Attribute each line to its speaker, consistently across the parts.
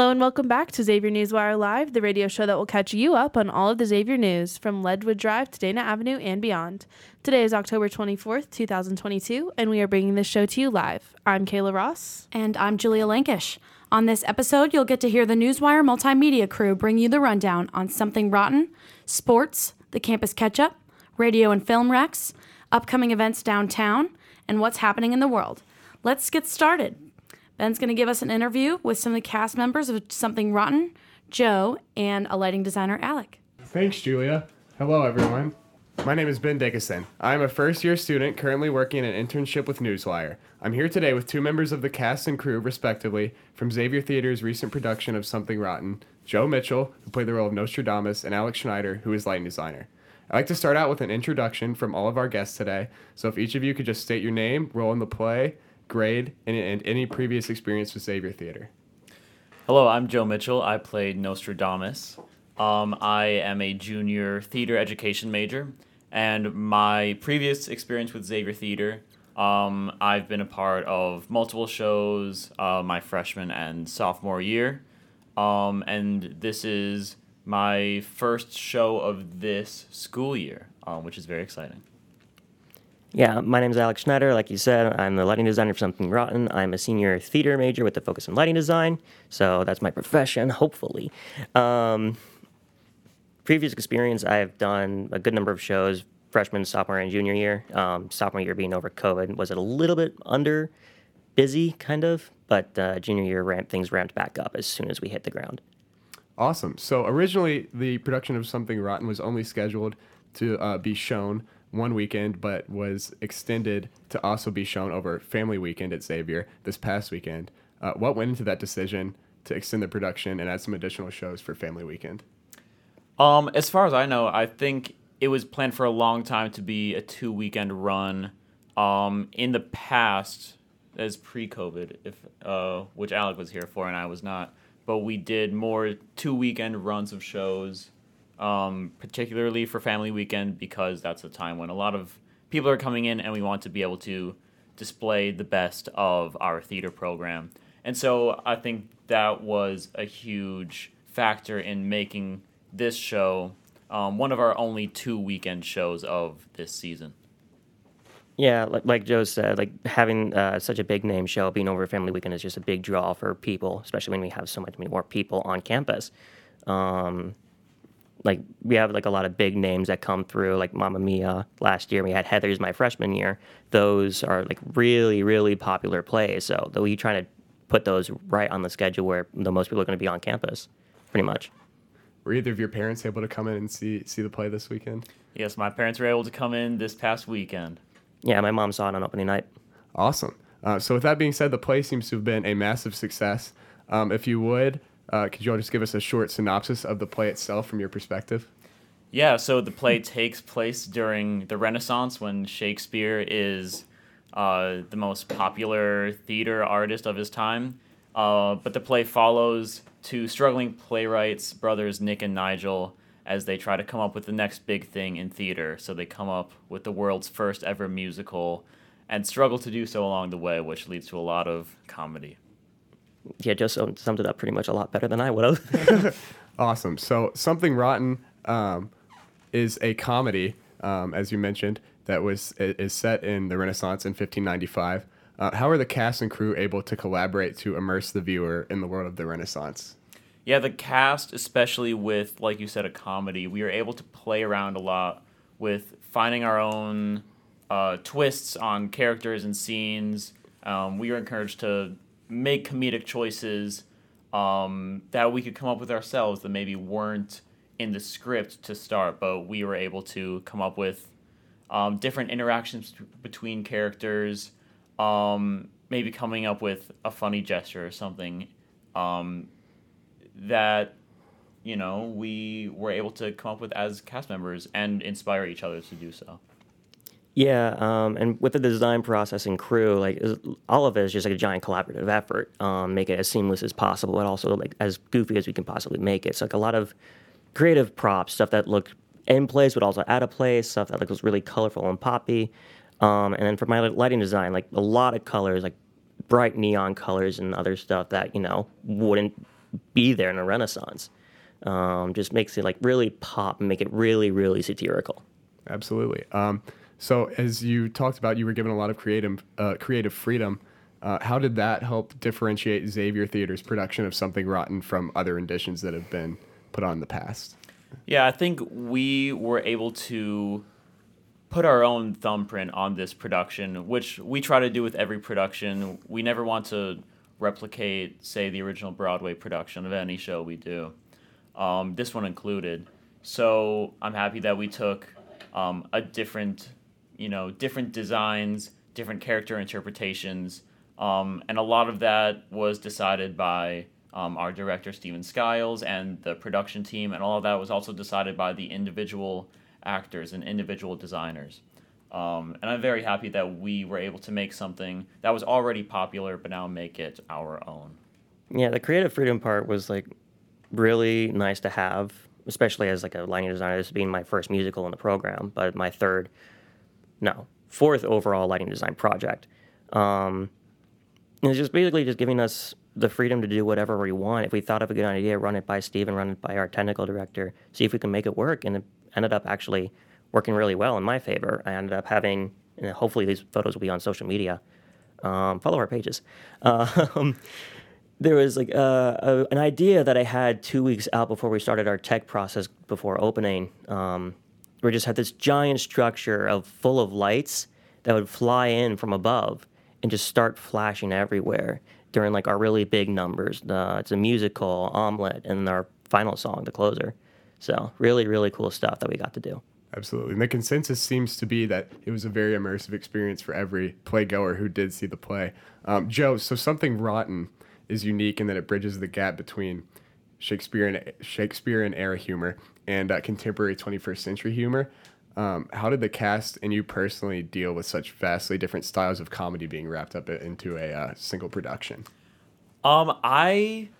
Speaker 1: Hello and welcome back to Xavier Newswire Live, the radio show that will catch you up on all of the Xavier news from Ledgewood Drive to Dana Avenue and beyond. Today is October 24th, 2022, and we are bringing this show to you live. I'm Kayla Ross.
Speaker 2: And I'm Julia Lankish. On this episode, you'll get to hear the Newswire multimedia crew bring you the rundown on something rotten, sports, the campus catch up, radio and film recs, upcoming events downtown, and what's happening in the world. Let's get started. Ben's going to give us an interview with some of the cast members of Something Rotten, Joe, and a lighting designer, Alec.
Speaker 3: Thanks, Julia. Hello, everyone. My name is Ben Dickinson. I am a first year student currently working an internship with Newswire. I'm here today with two members of the cast and crew, respectively, from Xavier Theater's recent production of Something Rotten Joe Mitchell, who played the role of Nostradamus, and Alex Schneider, who is lighting designer. I'd like to start out with an introduction from all of our guests today. So if each of you could just state your name, role in the play, grade, and, and any previous experience with Xavier Theater.
Speaker 4: Hello, I'm Joe Mitchell. I played Nostradamus. Um, I am a junior theater education major, and my previous experience with Xavier Theater, um, I've been a part of multiple shows uh, my freshman and sophomore year, um, and this is my first show of this school year, um, which is very exciting.
Speaker 5: Yeah, my name is Alex Schneider. Like you said, I'm the lighting designer for Something Rotten. I'm a senior theater major with a focus on lighting design, so that's my profession, hopefully. Um, previous experience, I have done a good number of shows, freshman, sophomore, and junior year. Um, sophomore year being over COVID, was it a little bit under busy, kind of, but uh, junior year things ramped back up as soon as we hit the ground.
Speaker 3: Awesome. So originally, the production of Something Rotten was only scheduled to uh, be shown one weekend, but was extended to also be shown over Family Weekend at Xavier this past weekend. Uh, what went into that decision to extend the production and add some additional shows for Family Weekend?
Speaker 4: Um, as far as I know, I think it was planned for a long time to be a two weekend run. Um, in the past, as pre COVID, if uh, which Alec was here for and I was not, but we did more two weekend runs of shows um, particularly for family weekend because that's the time when a lot of people are coming in and we want to be able to display the best of our theater program. And so I think that was a huge factor in making this show um, one of our only two weekend shows of this season.
Speaker 5: Yeah, like, like Joe said, like having uh, such a big name show being over Family Weekend is just a big draw for people, especially when we have so much more people on campus. Um, like we have like a lot of big names that come through like Mamma Mia last year we had Heathers my freshman year. Those are like really really popular plays. So we trying to put those right on the schedule where the most people are going to be on campus pretty much.
Speaker 3: Were either of your parents able to come in and see see the play this weekend?
Speaker 4: Yes my parents were able to come in this past weekend.
Speaker 5: Yeah my mom saw it on opening night.
Speaker 3: Awesome. Uh, so with that being said the play seems to have been a massive success. Um, if you would uh, could you all just give us a short synopsis of the play itself from your perspective?
Speaker 4: Yeah, so the play takes place during the Renaissance when Shakespeare is uh, the most popular theater artist of his time. Uh, but the play follows two struggling playwrights, brothers Nick and Nigel, as they try to come up with the next big thing in theater. So they come up with the world's first ever musical and struggle to do so along the way, which leads to a lot of comedy
Speaker 5: yeah, just summed it up pretty much a lot better than I would have.
Speaker 3: awesome. So, Something Rotten um, is a comedy, um, as you mentioned, that was is set in the Renaissance in 1595. Uh, how are the cast and crew able to collaborate to immerse the viewer in the world of the Renaissance?
Speaker 4: Yeah, the cast, especially with, like you said, a comedy, we are able to play around a lot with finding our own uh, twists on characters and scenes. Um, we are encouraged to make comedic choices um, that we could come up with ourselves that maybe weren't in the script to start, but we were able to come up with um, different interactions between characters, um, maybe coming up with a funny gesture or something um, that you know we were able to come up with as cast members and inspire each other to do so.
Speaker 5: Yeah, um, and with the design process and crew, like all of it is just like a giant collaborative effort. Um, make it as seamless as possible, but also like as goofy as we can possibly make it. So like a lot of creative props, stuff that look in place but also out of place, stuff that looks really colorful and poppy. Um, and then for my lighting design, like a lot of colors, like bright neon colors and other stuff that you know wouldn't be there in a renaissance. Um, just makes it like really pop and make it really, really satirical.
Speaker 3: Absolutely. Um, so as you talked about, you were given a lot of creative uh, creative freedom. Uh, how did that help differentiate Xavier Theater's production of Something Rotten from other renditions that have been put on in the past?
Speaker 4: Yeah, I think we were able to put our own thumbprint on this production, which we try to do with every production. We never want to replicate, say, the original Broadway production of any show we do, um, this one included. So I'm happy that we took um, a different, you know, different designs, different character interpretations, um, and a lot of that was decided by um, our director Stephen Skiles and the production team, and all of that was also decided by the individual actors and individual designers. Um, and I'm very happy that we were able to make something that was already popular, but now make it our own.
Speaker 5: Yeah, the creative freedom part was like really nice to have, especially as like a lighting designer. This being my first musical in the program, but my third, no, fourth overall lighting design project. Um, it's just basically just giving us the freedom to do whatever we want. If we thought of a good idea, run it by Steve and run it by our technical director, see if we can make it work. And it ended up actually working really well in my favor. I ended up having, and hopefully these photos will be on social media. Um, follow our pages. Um, there was like uh, a, an idea that I had two weeks out before we started our tech process before opening. Um, we just had this giant structure of full of lights that would fly in from above and just start flashing everywhere during like our really big numbers. Uh, it's a musical, Omelette, and our final song, the closer. So really, really cool stuff that we got to do.
Speaker 3: Absolutely. And the consensus seems to be that it was a very immersive experience for every playgoer who did see the play. Um, Joe, so something rotten is unique in that it bridges the gap between Shakespearean Shakespearean era humor and uh, contemporary 21st century humor. Um, how did the cast and you personally deal with such vastly different styles of comedy being wrapped up into a uh, single production?
Speaker 4: Um, I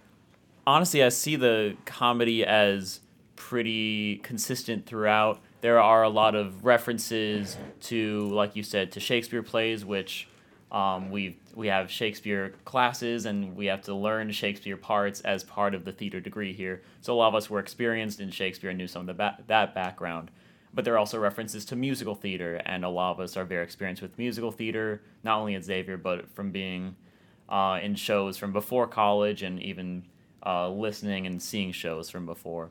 Speaker 4: honestly I see the comedy as pretty consistent throughout. There are a lot of references to, like you said, to Shakespeare plays, which um, we we have Shakespeare classes and we have to learn Shakespeare parts as part of the theater degree here. So a lot of us were experienced in Shakespeare and knew some of ba- that background. But there are also references to musical theater, and a lot of us are very experienced with musical theater, not only at Xavier, but from being uh, in shows from before college and even uh, listening and seeing shows from before.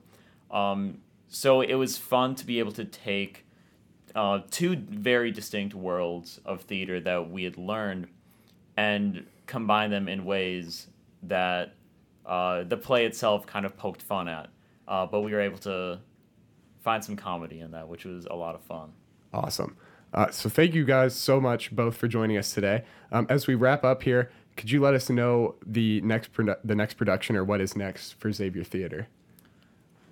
Speaker 4: Um, so it was fun to be able to take uh, two very distinct worlds of theater that we had learned and combine them in ways that uh, the play itself kind of poked fun at. Uh, but we were able to find some comedy in that, which was a lot of fun.
Speaker 3: Awesome. Uh, so thank you guys so much both for joining us today. Um, as we wrap up here, could you let us know the next produ- the next production or what is next for Xavier Theater?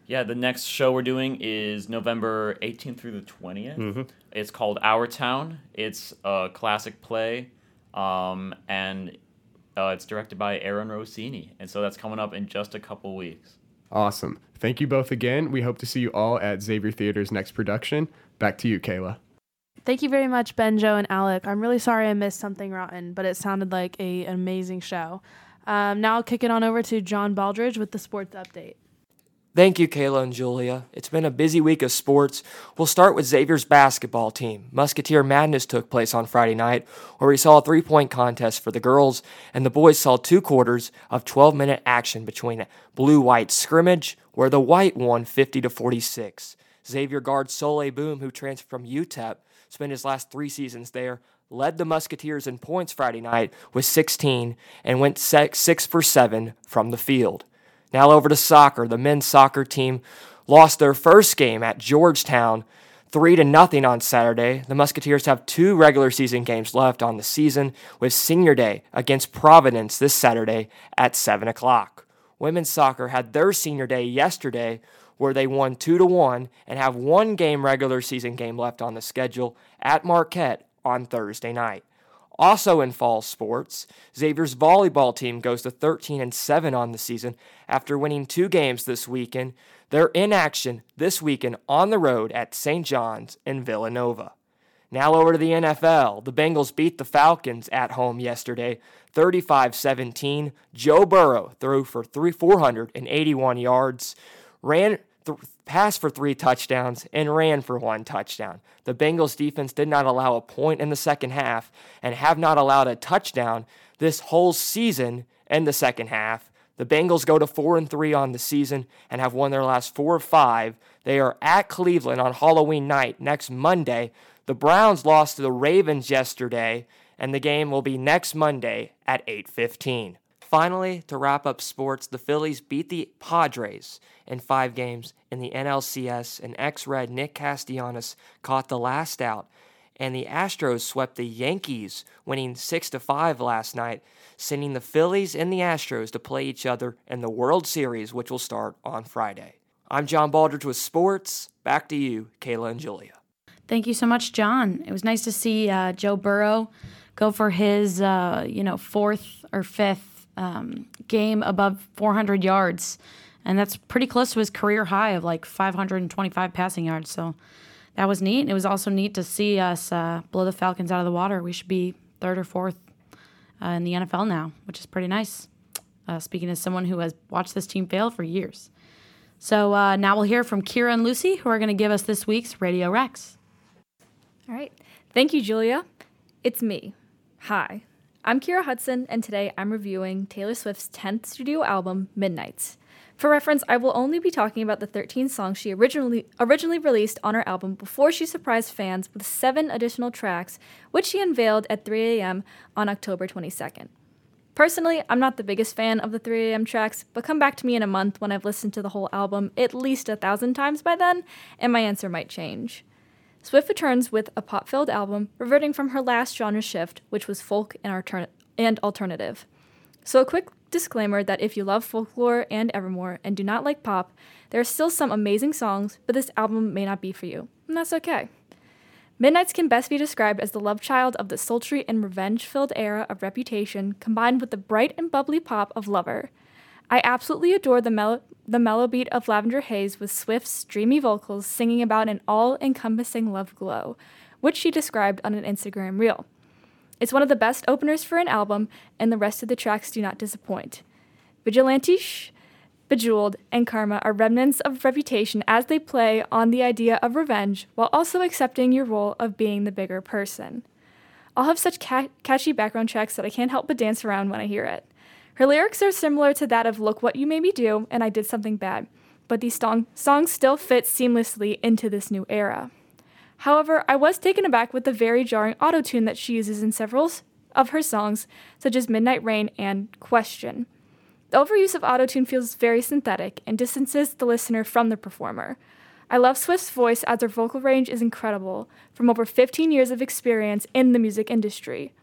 Speaker 4: Yeah, the next show we're doing is November 18th through the 20th. It's called Our Town. It's a classic play, um, and uh, it's directed by Aaron Rossini. And so that's coming up in just a couple weeks.
Speaker 3: Awesome. Thank you both again. We hope to see you all at Xavier Theater's next production. Back to you, Kayla.
Speaker 1: Thank you very much, Benjo and Alec. I'm really sorry I missed something rotten, but it sounded like a, an amazing show. Um, now I'll kick it on over to John Baldridge with the sports update.
Speaker 6: Thank you, Kayla and Julia. It's been a busy week of sports. We'll start with Xavier's basketball team. Musketeer Madness took place on Friday night, where we saw a three point contest for the girls, and the boys saw two quarters of 12 minute action between blue white scrimmage, where the white won 50 to 46. Xavier guard Souley Boum, who transferred from UTEP, spent his last three seasons there, led the Musketeers in points Friday night with 16 and went 6 for 7 from the field. Now over to soccer. The men's soccer team lost their first game at Georgetown 3 to nothing on Saturday. The Musketeers have two regular season games left on the season with Senior Day against Providence this Saturday at 7 o'clock. Women's soccer had their Senior Day yesterday where they won 2 to 1 and have one game regular season game left on the schedule at Marquette on Thursday night. Also in fall sports, Xavier's volleyball team goes to 13 and 7 on the season after winning two games this weekend. They're in action this weekend on the road at St. John's in Villanova. Now over to the NFL. The Bengals beat the Falcons at home yesterday, 35-17. Joe Burrow threw for three, 481 yards, ran th- passed for three touchdowns, and ran for one touchdown. The Bengals defense did not allow a point in the second half and have not allowed a touchdown this whole season in the second half. The Bengals go to 4 and 3 on the season and have won their last 4 or 5. They are at Cleveland on Halloween night next Monday. The Browns lost to the Ravens yesterday and the game will be next Monday at 8:15. Finally, to wrap up sports, the Phillies beat the Padres in 5 games in the NLCS and ex-Red Nick Castellanos caught the last out and the Astros swept the Yankees, winning 6 to 5 last night, sending the Phillies and the Astros to play each other in the World Series, which will start on Friday. I'm John Baldridge with sports. Back to you, Kayla and Julia.
Speaker 2: Thank you so much, John. It was nice to see uh, Joe Burrow go for his, uh, you know, fourth or fifth um, game above 400 yards, and that's pretty close to his career high of like 525 passing yards. So that was neat. And it was also neat to see us uh, blow the Falcons out of the water. We should be third or fourth uh, in the NFL now, which is pretty nice. Uh, speaking as someone who has watched this team fail for years. So uh, now we'll hear from Kira and Lucy, who are going to give us this week's Radio Recs.
Speaker 7: All right. Thank you, Julia. It's me. Hi. I'm Kira Hudson, and today I'm reviewing Taylor Swift's 10th studio album, Midnights. For reference, I will only be talking about the 13 songs she originally originally released on her album before she surprised fans with seven additional tracks, which she unveiled at 3 a.m. on October 22nd. Personally, I'm not the biggest fan of the 3 a.m. tracks, but come back to me in a month when I've listened to the whole album at least a thousand times by then, and my answer might change. Swift returns with a pop filled album, reverting from her last genre shift, which was folk and, and alternative. So, a quick disclaimer that if you love folklore and Evermore and do not like pop, there are still some amazing songs, but this album may not be for you, and that's okay. Midnights can best be described as the love child of the sultry and revenge filled era of Reputation combined with the bright and bubbly pop of Lover. I absolutely adore the, mel- the mellow beat of Lavender Haze with Swift's dreamy vocals singing about an all encompassing love glow, which she described on an Instagram reel. It's one of the best openers for an album, and the rest of the tracks do not disappoint. Vigilantish, Bejeweled, and Karma are remnants of reputation as they play on the idea of revenge while also accepting your role of being the bigger person. I'll have such ca- catchy background tracks that I can't help but dance around when I hear it. Her lyrics are similar to that of Look What You Made Me Do and I Did Something Bad, but these song- songs still fit seamlessly into this new era. However, I was taken aback with the very jarring auto tune that she uses in several of her songs, such as Midnight Rain and Question. The overuse of autotune feels very synthetic and distances the listener from the performer. I love Swift's voice as her vocal range is incredible, from over 15 years of experience in the music industry.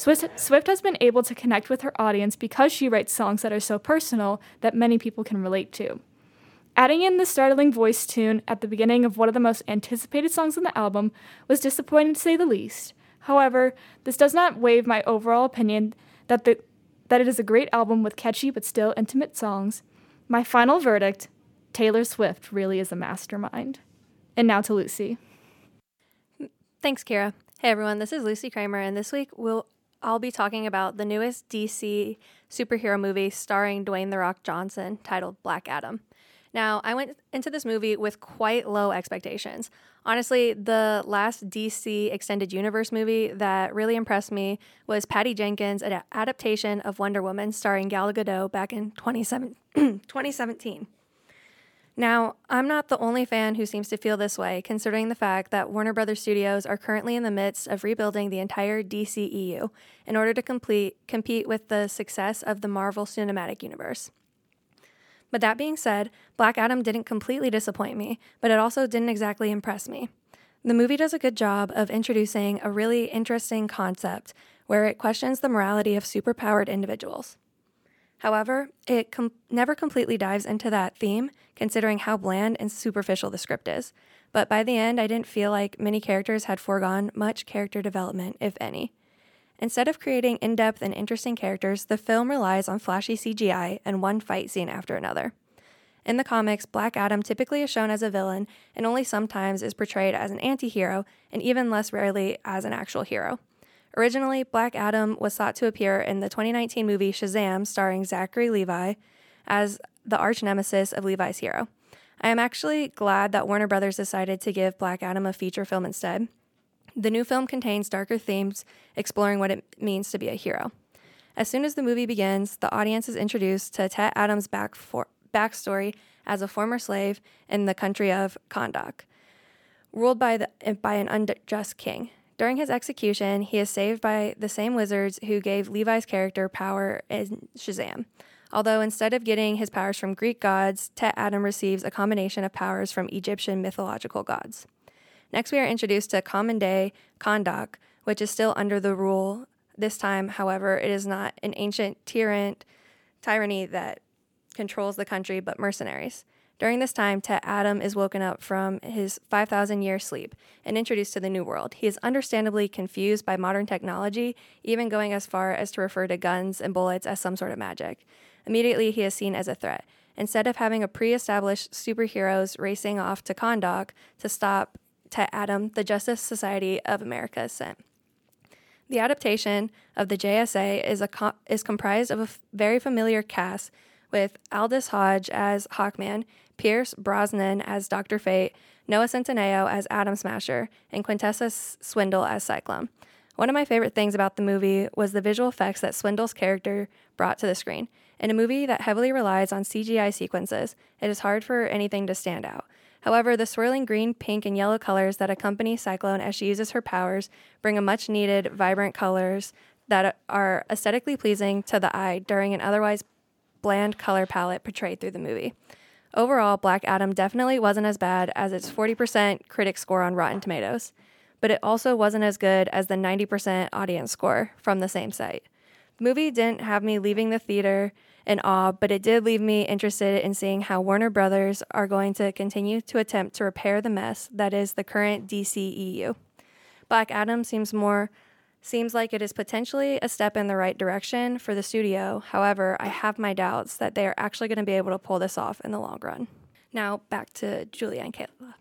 Speaker 7: Swift, Swift has been able to connect with her audience because she writes songs that are so personal that many people can relate to. Adding in the startling voice tune at the beginning of one of the most anticipated songs on the album was disappointing to say the least. However, this does not waive my overall opinion that the that it is a great album with catchy but still intimate songs. My final verdict Taylor Swift really is a mastermind. And now to Lucy.
Speaker 8: Thanks, Kira. Hey everyone, this is Lucy Kramer, and this week we'll I'll be talking about the newest DC superhero movie starring Dwayne the Rock Johnson titled Black Adam. Now, I went into this movie with quite low expectations. Honestly, the last DC Extended Universe movie that really impressed me was Patty Jenkins' ad- adaptation of Wonder Woman starring Gal Gadot back in 2017. Now, I'm not the only fan who seems to feel this way, considering the fact that Warner Brothers Studios are currently in the midst of rebuilding the entire DCEU in order to complete, compete with the success of the Marvel Cinematic Universe. But that being said, Black Adam didn't completely disappoint me, but it also didn't exactly impress me. The movie does a good job of introducing a really interesting concept where it questions the morality of superpowered individuals. However, it com- never completely dives into that theme, considering how bland and superficial the script is. But by the end, I didn't feel like many characters had foregone much character development, if any. Instead of creating in depth and interesting characters, the film relies on flashy CGI and one fight scene after another. In the comics, Black Adam typically is shown as a villain and only sometimes is portrayed as an anti hero, and even less rarely as an actual hero. Originally, Black Adam was thought to appear in the 2019 movie Shazam, starring Zachary Levi, as the arch nemesis of Levi's hero. I am actually glad that Warner Brothers decided to give Black Adam a feature film instead. The new film contains darker themes exploring what it means to be a hero. As soon as the movie begins, the audience is introduced to Teth-Adam's back for- backstory as a former slave in the country of Kahndaq, ruled by, the, by an unjust king. During his execution, he is saved by the same wizards who gave Levi's character power in Shazam. Although instead of getting his powers from Greek gods, Teth-Adam receives a combination of powers from Egyptian mythological gods. Next, we are introduced to common day Kahndaq, which is still under the rule. This time, however, it is not an ancient tyrant tyranny that controls the country, but mercenaries. During this time, Teth-Adam is woken up from his 5,000 year sleep and introduced to the new world. He is understandably confused by modern technology, even going as far as to refer to guns and bullets as some sort of magic. Immediately, he is seen as a threat. Instead of having a pre established superheroes racing off to Kahndaq to stop Teth-Adam, the Justice Society of America is sent. The adaptation of the JSA is, a co- is comprised of a f- very familiar cast with Aldis Hodge as Hawkman, Pierce Brosnan as Dr. Fate, Noah Centineo as Atom Smasher, and Quintessa Swindell as Cyclone. One of my favorite things about the movie was the visual effects that Swindell's character brought to the screen. In a movie that heavily relies on CGI sequences, it is hard for anything to stand out. However, the swirling green, pink, and yellow colors that accompany Cyclone as she uses her powers bring a much needed, vibrant colors that are aesthetically pleasing to the eye during an otherwise bland color palette portrayed through the movie. Overall, Black Adam definitely wasn't as bad as its 40% critic score on Rotten Tomatoes, but it also wasn't as good as the 90% audience score from the same site. The movie didn't have me leaving the theater in awe, but it did leave me interested in seeing how Warner Brothers are going to continue to attempt to repair the mess that is the current DCEU. Black Adam seems more seems like it is potentially a step in the right direction for the studio. However, I have my doubts that they are actually going to be able to pull this off in the long run. Now back to Julia and Kayla.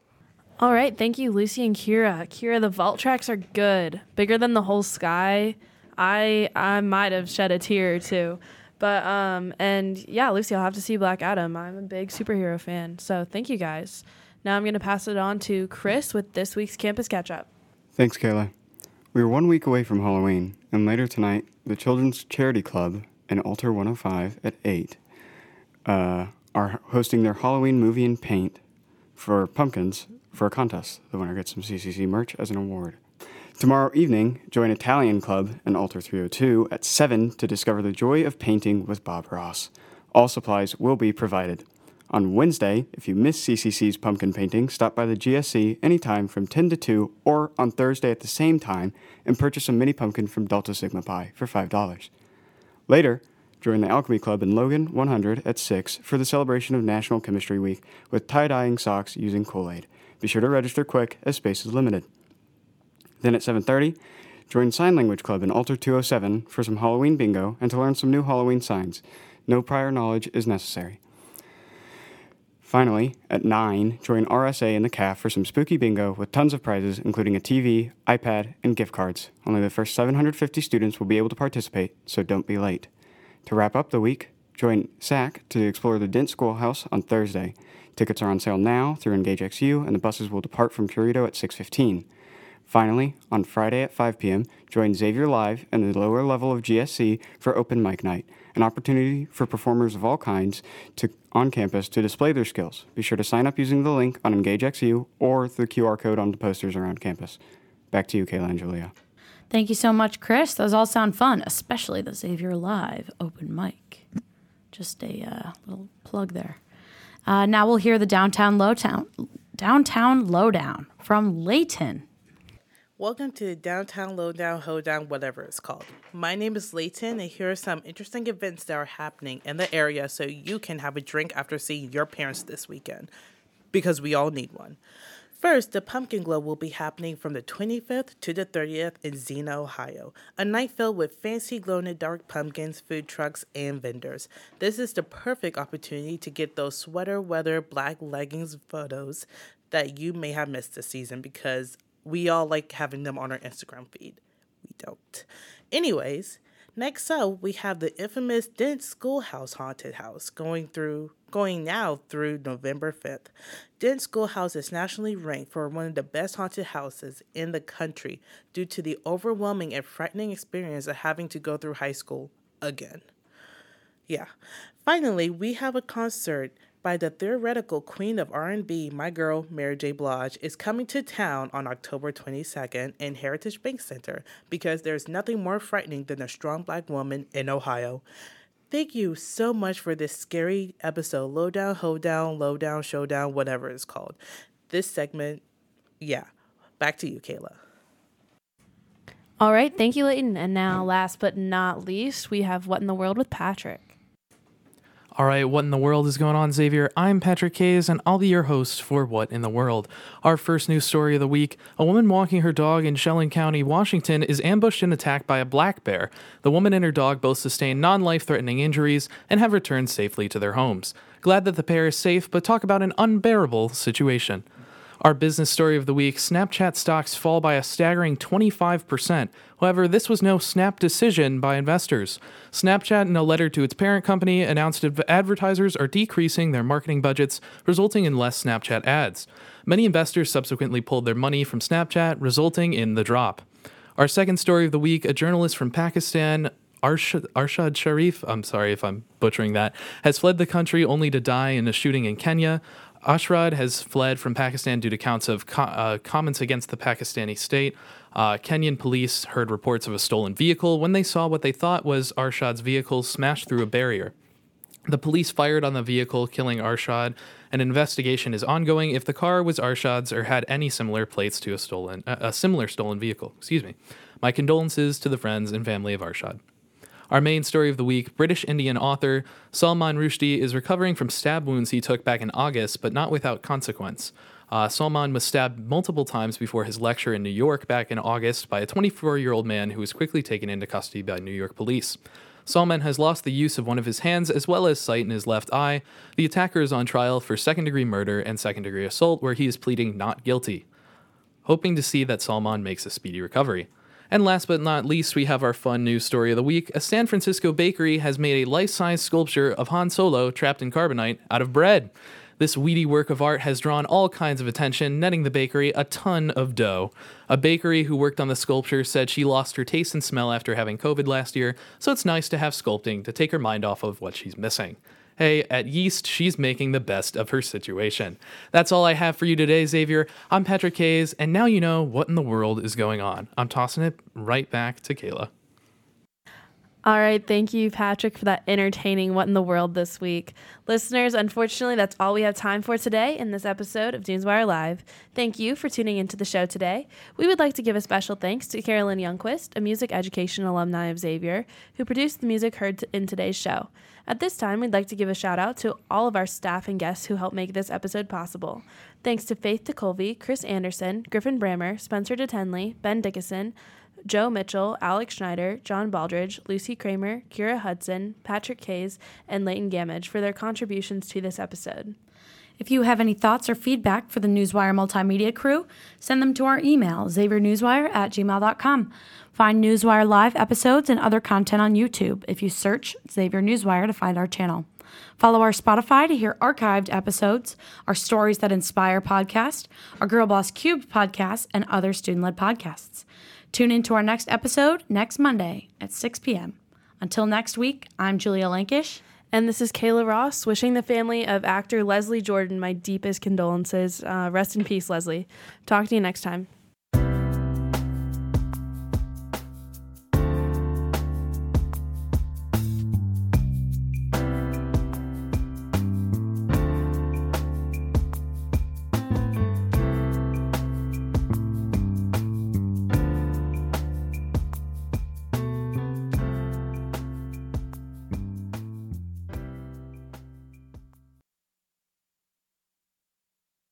Speaker 1: All right, thank you, Lucy and Kira. Kira, the vault tracks are good, bigger than the whole sky. I I might have shed a tear or two, but um and yeah, Lucy, I'll have to see Black Adam. I'm a big superhero fan, so thank you guys. Now I'm gonna pass it on to Chris with this week's campus catch up.
Speaker 9: Thanks, Kayla. We are one week away from Halloween, and later tonight, the Children's Charity Club and Alter 105 at 8 uh, are hosting their Halloween movie and paint for pumpkins for a contest. The winner gets some CCC merch as an award. Tomorrow evening, join Italian Club and Alter 302 at 7 to discover the joy of painting with Bob Ross. All supplies will be provided. On Wednesday, if you miss CCC's pumpkin painting, stop by the GSC anytime from 10 to 2 or on Thursday at the same time and purchase a mini pumpkin from Delta Sigma Pi for $5. Later, join the Alchemy Club in Logan 100 at 6 for the celebration of National Chemistry Week with tie-dyeing socks using Kool-Aid. Be sure to register quick as space is limited. Then at 7:30, join Sign Language Club in Alter 207 for some Halloween bingo and to learn some new Halloween signs. No prior knowledge is necessary. Finally, at 9, join RSA in the CAF for some spooky bingo with tons of prizes, including a TV, iPad, and gift cards. Only the first 750 students will be able to participate, so don't be late. To wrap up the week, join SAC to explore the Dent Schoolhouse on Thursday. Tickets are on sale now through EngageXU, and the buses will depart from Purito at 6:15. Finally, on Friday at 5 p.m., join Xavier Live and the lower level of GSC for Open Mic Night, an opportunity for performers of all kinds to on campus to display their skills. Be sure to sign up using the link on EngageXU or the QR code on the posters around campus. Back to you, Kayla and Julia.
Speaker 2: Thank you so much, Chris. Those all sound fun, especially the Xavier Live open mic. Just a uh, little plug there. Uh, now we'll hear the downtown lowdown, downtown lowdown from Layton.
Speaker 10: Welcome to the Downtown Lowdown Hoedown, whatever it's called. My name is Layton, and here are some interesting events that are happening in the area so you can have a drink after seeing your parents this weekend, because we all need one. First, the Pumpkin Glow will be happening from the 25th to the 30th in Xenia, Ohio. A night filled with fancy glow in the dark pumpkins, food trucks, and vendors. This is the perfect opportunity to get those sweater weather black leggings photos that you may have missed this season because we all like having them on our Instagram feed. We don't. Anyways, next up we have the infamous Dent Schoolhouse Haunted House going through going now through November 5th. Dent Schoolhouse is nationally ranked for one of the best haunted houses in the country due to the overwhelming and frightening experience of having to go through high school again. Yeah. Finally, we have a concert by the theoretical queen of R&B, my girl Mary J. Blige, is coming to town on October 22nd in Heritage Bank Center because there's nothing more frightening than a strong black woman in Ohio. Thank you so much for this scary episode. Low down, hold down, low down, showdown, whatever it's called. This segment, yeah. Back to you, Kayla.
Speaker 1: All right, thank you, Layton. And now, last but not least, we have What in the World with Patrick.
Speaker 11: All right, what in the world is going on, Xavier? I'm Patrick Hayes, and I'll be your host for What in the World. Our first news story of the week a woman walking her dog in Shelling County, Washington, is ambushed and attacked by a black bear. The woman and her dog both sustained non life threatening injuries and have returned safely to their homes. Glad that the pair is safe, but talk about an unbearable situation. Our business story of the week Snapchat stocks fall by a staggering 25%. However, this was no snap decision by investors. Snapchat, in a letter to its parent company, announced that advertisers are decreasing their marketing budgets, resulting in less Snapchat ads. Many investors subsequently pulled their money from Snapchat, resulting in the drop. Our second story of the week a journalist from Pakistan, Arshad, Sharif, I'm sorry if I'm butchering that, has fled the country only to die in a shooting in Kenya. Ashrad has fled from Pakistan due to counts of co- uh, comments against the Pakistani state. Uh, Kenyan police heard reports of a stolen vehicle when they saw what they thought was Arshad's vehicle smashed through a barrier. The police fired on the vehicle, killing Arshad. An investigation is ongoing if the car was Arshad's or had any similar plates to a stolen, uh, a similar stolen vehicle. Excuse me. My condolences to the friends and family of Arshad. Our main story of the week British Indian author Salman Rushdie is recovering from stab wounds he took back in August, but not without consequence. Uh, Salman was stabbed multiple times before his lecture in New York back in August by a 24 year old man who was quickly taken into custody by New York police. Salman has lost the use of one of his hands as well as sight in his left eye. The attacker is on trial for second degree murder and second degree assault, where he is pleading not guilty. Hoping to see that Salman makes a speedy recovery. And last but not least, we have our fun news story of the week. A San Francisco bakery has made a life size sculpture of Han Solo trapped in carbonite out of bread. This weedy work of art has drawn all kinds of attention, netting the bakery a ton of dough. A bakery who worked on the sculpture said she lost her taste and smell after having COVID last year, so it's nice to have sculpting to take her mind off of what she's missing. Hey, at Yeast, she's making the best of her situation. That's all I have for you today, Xavier. I'm Patrick Hayes, and now you know what in the world is going on. I'm tossing it right back to Kayla.
Speaker 1: All right, thank you, Patrick, for that entertaining What in the World this week. Listeners, unfortunately, that's all we have time for today in this episode of Newswire Live. Thank you for tuning into the show today. We would like to give a special thanks to Carolyn Youngquist, a music education alumni of Xavier, who produced the music heard in today's show. At this time, we'd like to give a shout out to all of our staff and guests who helped make this episode possible. Thanks to Faith DeColvey, Chris Anderson, Griffin Brammer, Spencer DeTenley, Ben Dickinson, Joe Mitchell, Alex Schneider, John Baldridge, Lucy Kramer, Kira Hudson, Patrick Hayes, and Leighton Gamage for their contributions to this episode.
Speaker 2: If you have any thoughts or feedback for the Newswire Multimedia crew, send them to our email, xaviernewswire at gmail.com. Find Newswire live episodes and other content on YouTube if you search Xavier Newswire to find our channel. Follow our Spotify to hear archived episodes, our Stories That Inspire podcast, our Girl Boss Cubed podcast, and other student led podcasts. Tune in to our next episode next Monday at 6 p.m. Until next week, I'm Julia Lankish.
Speaker 1: And this is Kayla Ross, wishing the family of actor Leslie Jordan my deepest condolences. Uh, rest in peace, Leslie. Talk to you next time.